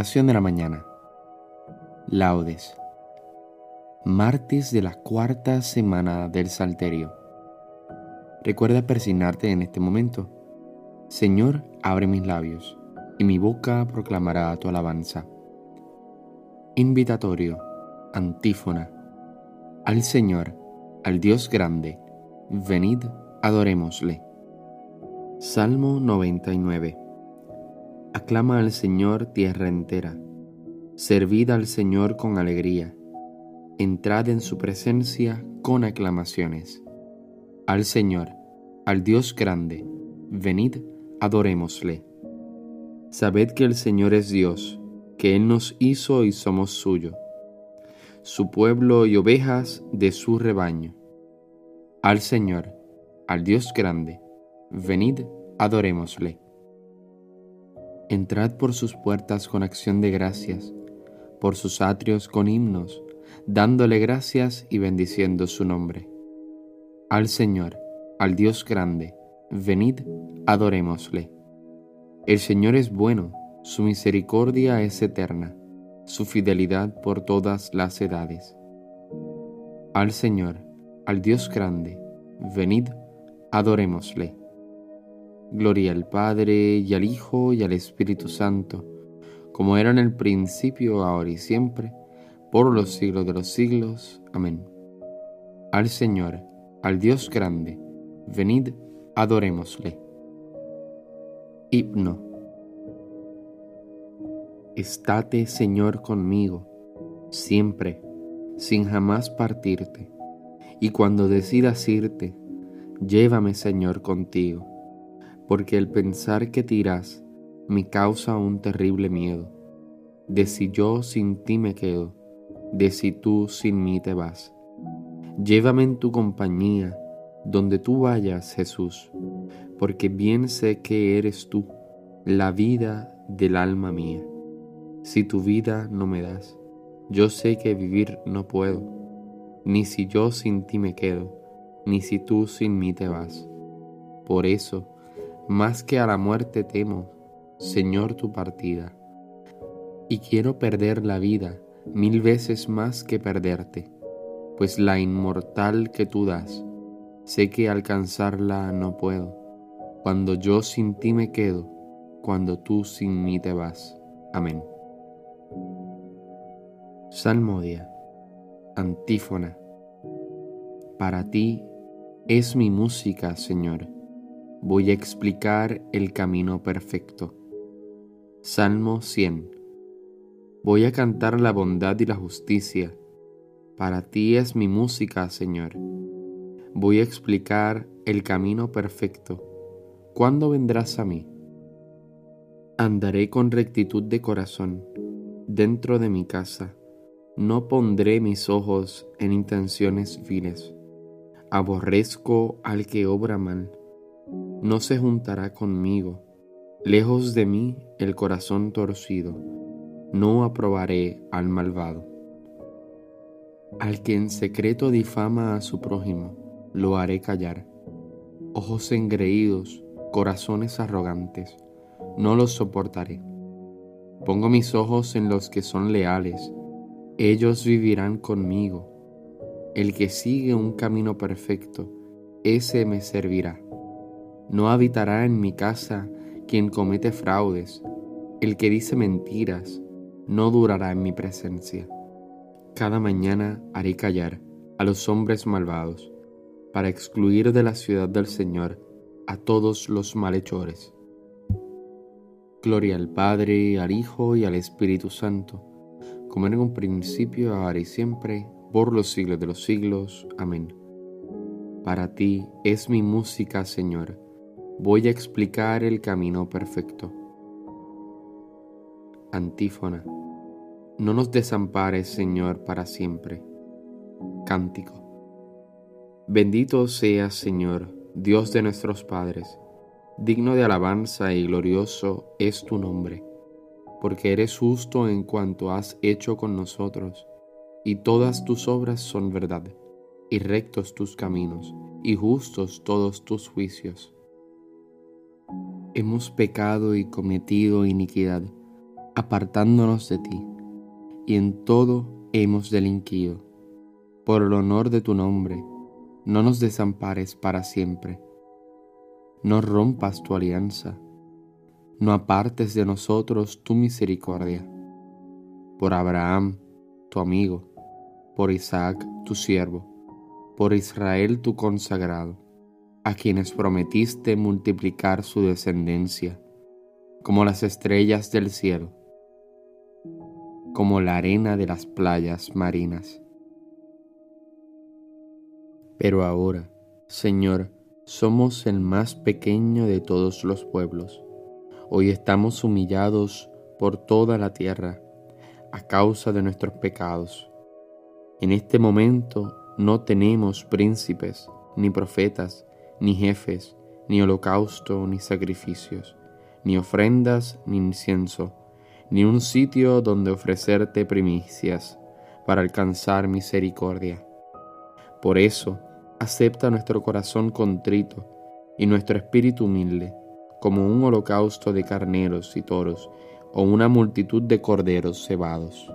Oración de la mañana. Laudes. Martes de la cuarta semana del Salterio. Recuerda persignarte en este momento. Señor, abre mis labios, y mi boca proclamará tu alabanza. Invitatorio. Antífona. Al Señor, al Dios grande, venid, adorémosle. Salmo 99. Aclama al Señor tierra entera. Servid al Señor con alegría. Entrad en su presencia con aclamaciones. Al Señor, al Dios grande, venid, adorémosle. Sabed que el Señor es Dios, que Él nos hizo y somos suyo, su pueblo y ovejas de su rebaño. Al Señor, al Dios grande, venid, adorémosle. Entrad por sus puertas con acción de gracias, por sus atrios con himnos, dándole gracias y bendiciendo su nombre. Al Señor, al Dios grande, venid, adorémosle. El Señor es bueno, su misericordia es eterna, su fidelidad por todas las edades. Al Señor, al Dios grande, venid, adorémosle. Gloria al Padre y al Hijo y al Espíritu Santo, como era en el principio, ahora y siempre, por los siglos de los siglos. Amén. Al Señor, al Dios grande, venid, adorémosle. Himno. Estate, Señor, conmigo, siempre, sin jamás partirte, y cuando decidas irte, llévame, Señor, contigo porque el pensar que tiras me causa un terrible miedo, de si yo sin ti me quedo, de si tú sin mí te vas. Llévame en tu compañía, donde tú vayas, Jesús, porque bien sé que eres tú, la vida del alma mía. Si tu vida no me das, yo sé que vivir no puedo, ni si yo sin ti me quedo, ni si tú sin mí te vas. Por eso, más que a la muerte temo, Señor, tu partida. Y quiero perder la vida mil veces más que perderte, pues la inmortal que tú das, sé que alcanzarla no puedo, cuando yo sin ti me quedo, cuando tú sin mí te vas. Amén. Salmodia, antífona. Para ti es mi música, Señor voy a explicar el camino perfecto. Salmo 100. Voy a cantar la bondad y la justicia. Para ti es mi música, Señor. Voy a explicar el camino perfecto. ¿Cuándo vendrás a mí? Andaré con rectitud de corazón dentro de mi casa. No pondré mis ojos en intenciones viles. Aborrezco al que obra mal no se juntará conmigo. Lejos de mí el corazón torcido, no aprobaré al malvado. Al que en secreto difama a su prójimo, lo haré callar. Ojos engreídos, corazones arrogantes, no los soportaré. Pongo mis ojos en los que son leales, ellos vivirán conmigo. El que sigue un camino perfecto, ese me servirá. No habitará en mi casa quien comete fraudes, el que dice mentiras, no durará en mi presencia. Cada mañana haré callar a los hombres malvados, para excluir de la ciudad del Señor a todos los malhechores. Gloria al Padre, al Hijo y al Espíritu Santo, como en un principio, ahora y siempre, por los siglos de los siglos. Amén. Para ti es mi música, Señor voy a explicar el camino perfecto. Antífona. No nos desampares, Señor, para siempre. Cántico. Bendito seas, Señor, Dios de nuestros padres. Digno de alabanza y glorioso es tu nombre, porque eres justo en cuanto has hecho con nosotros, y todas tus obras son verdad, y rectos tus caminos, y justos todos tus juicios hemos pecado y cometido iniquidad. apartándonos de ti, y en todo hemos delinquido. Por el honor de tu nombre, no nos desampares para siempre. No rompas tu alianza, no apartes de nosotros tu misericordia. Por Abraham, tu amigo, por Isaac, tu siervo, por Israel, tu consagrado, a quienes prometiste multiplicar su descendencia, como las estrellas del cielo, como la arena de las playas marinas. Pero ahora, Señor, somos el más pequeño de todos los pueblos. Hoy estamos humillados por toda la tierra a causa de nuestros pecados. En este momento no tenemos príncipes, ni profetas, ni jefes, ni holocausto, ni sacrificios, ni ofrendas, ni incienso, ni un sitio donde ofrecerte primicias para alcanzar misericordia. Por eso, acepta nuestro corazón contrito y nuestro espíritu humilde, como un holocausto de carneros y toros o una multitud de corderos cebados.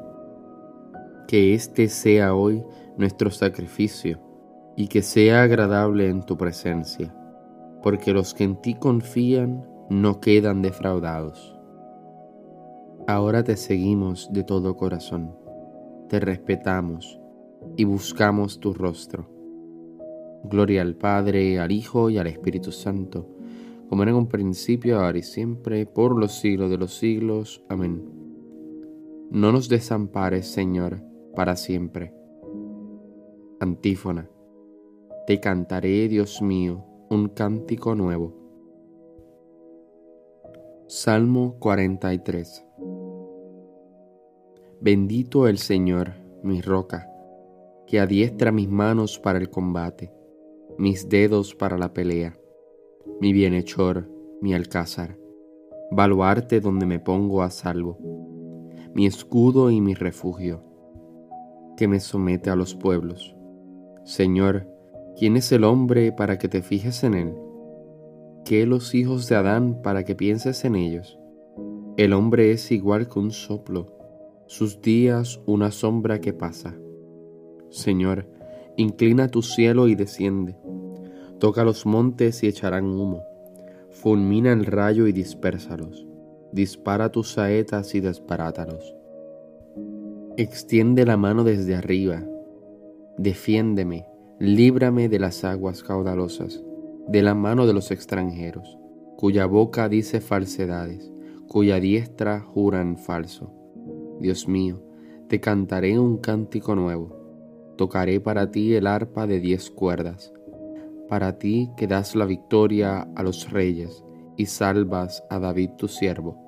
Que este sea hoy nuestro sacrificio y que sea agradable en tu presencia, porque los que en ti confían no quedan defraudados. Ahora te seguimos de todo corazón, te respetamos y buscamos tu rostro Gloria al Padre, al Hijo y al Espíritu Santo, como era en un principio, ahora y siempre, por los siglos de los siglos. Amén. No nos desampares, Señor, para siempre. Antífona. Te cantaré, Dios mío, un cántico nuevo. Salmo 43. Bendito el Señor, mi roca, que adiestra mis manos para el combate mis dedos para la pelea, mi bienhechor, mi alcázar, baluarte donde me pongo a salvo, mi escudo y mi refugio, que me somete a los pueblos. Señor, ¿quién es el hombre para que te fijes en él? ¿Qué los hijos de Adán para que pienses en ellos? El hombre es igual que un soplo, sus días una sombra que pasa. Señor, inclina tu cielo y desciende Toca los montes y echarán humo. Fulmina el rayo y dispérsalos. Dispara tus saetas y desbarátalos. Extiende la mano desde arriba. Defiéndeme, líbrame de las aguas caudalosas, de la mano de los extranjeros, cuya boca dice falsedades, cuya diestra juran falso. Dios mío, te cantaré un cántico nuevo. Tocaré para ti el arpa de diez cuerdas para ti que das la victoria a los reyes y salvas a David tu siervo.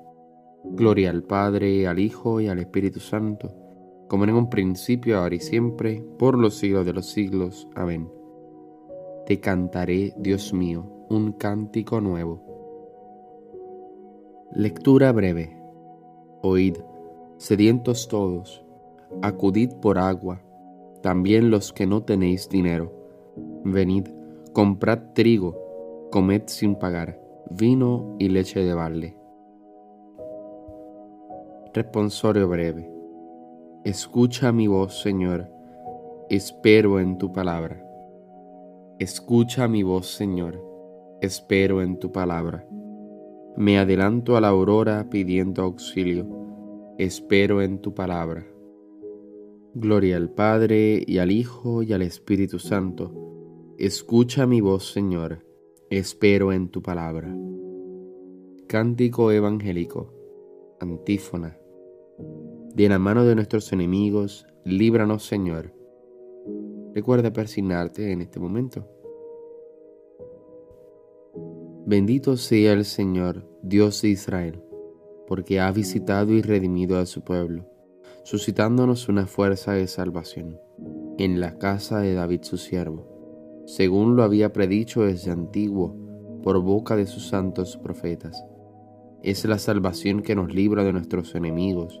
Gloria al Padre, al Hijo y al Espíritu Santo, como en un principio, ahora y siempre, por los siglos de los siglos. Amén. Te cantaré, Dios mío, un cántico nuevo. Lectura breve. Oíd, sedientos todos, acudid por agua, también los que no tenéis dinero. Venid, Comprad trigo, comed sin pagar, vino y leche de balde. Responsorio breve. Escucha mi voz, Señor, espero en tu palabra. Escucha mi voz, Señor, espero en tu palabra. Me adelanto a la aurora pidiendo auxilio, espero en tu palabra. Gloria al Padre y al Hijo y al Espíritu Santo Escucha mi voz, Señor, espero en tu palabra. Cántico evangélico, antífona. De la mano de nuestros enemigos, líbranos, Señor. Recuerda persignarte en este momento. Bendito sea el Señor, Dios de Israel, porque ha visitado y redimido a su pueblo, suscitándonos una fuerza de salvación en la casa de David su siervo según lo había predicho desde antiguo por boca de sus santos profetas. Es la salvación que nos libra de nuestros enemigos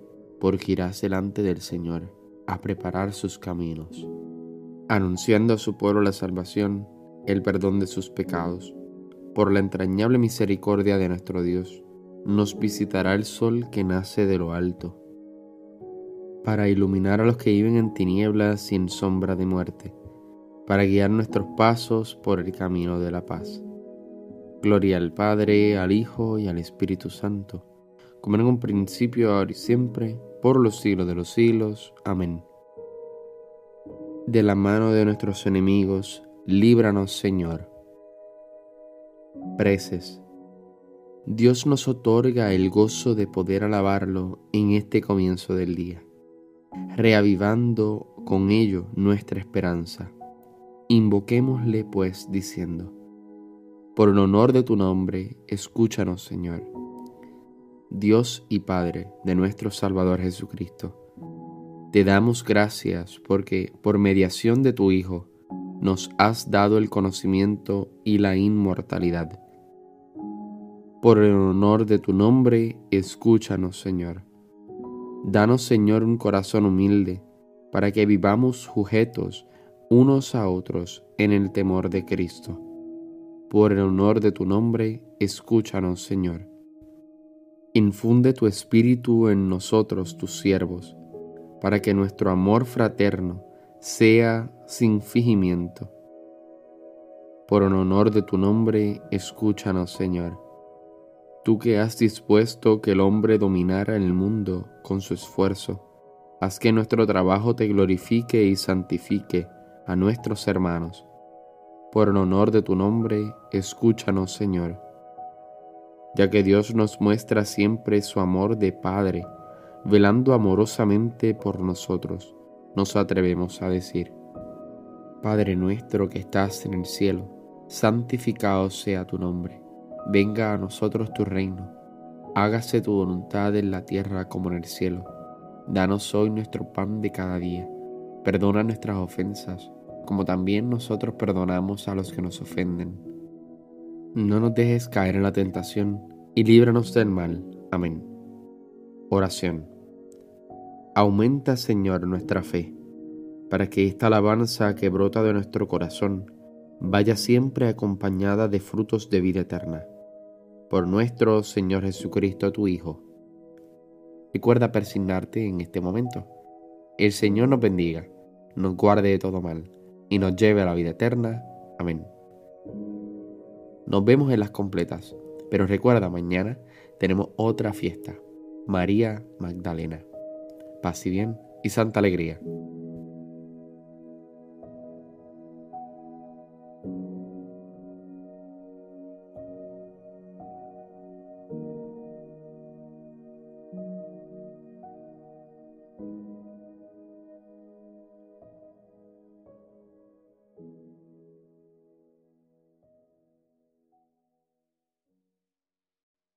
porque irás delante del Señor a preparar sus caminos, anunciando a su pueblo la salvación, el perdón de sus pecados. Por la entrañable misericordia de nuestro Dios, nos visitará el sol que nace de lo alto, para iluminar a los que viven en tinieblas sin sombra de muerte, para guiar nuestros pasos por el camino de la paz. Gloria al Padre, al Hijo y al Espíritu Santo, como en un principio, ahora y siempre, por los siglos de los siglos. Amén. De la mano de nuestros enemigos, líbranos, Señor. Preces. Dios nos otorga el gozo de poder alabarlo en este comienzo del día, reavivando con ello nuestra esperanza. Invoquémosle pues diciendo, por el honor de tu nombre, escúchanos Señor. Dios y Padre de nuestro Salvador Jesucristo, te damos gracias porque por mediación de tu Hijo nos has dado el conocimiento y la inmortalidad. Por el honor de tu nombre, escúchanos Señor. Danos Señor un corazón humilde para que vivamos sujetos unos a otros en el temor de Cristo. Por el honor de tu nombre, escúchanos Señor. Infunde tu espíritu en nosotros, tus siervos, para que nuestro amor fraterno sea sin fingimiento. Por el honor de tu nombre, escúchanos, Señor. Tú que has dispuesto que el hombre dominara el mundo con su esfuerzo, haz que nuestro trabajo te glorifique y santifique a nuestros hermanos. Por el honor de tu nombre, escúchanos, Señor ya que Dios nos muestra siempre su amor de Padre, velando amorosamente por nosotros, nos atrevemos a decir, Padre nuestro que estás en el cielo, santificado sea tu nombre, venga a nosotros tu reino, hágase tu voluntad en la tierra como en el cielo. Danos hoy nuestro pan de cada día, perdona nuestras ofensas, como también nosotros perdonamos a los que nos ofenden no nos dejes caer en la tentación y líbranos del mal. Amén. Oración. Aumenta, Señor, nuestra fe, para que esta alabanza que brota de nuestro corazón vaya siempre acompañada de frutos de vida eterna. Por nuestro Señor Jesucristo, tu Hijo. Recuerda persignarte en este momento. El Señor nos bendiga, nos guarde de todo mal y nos lleve a la vida eterna. Amén. Nos vemos en las completas, pero recuerda, mañana tenemos otra fiesta, María Magdalena. Paz y bien y santa alegría.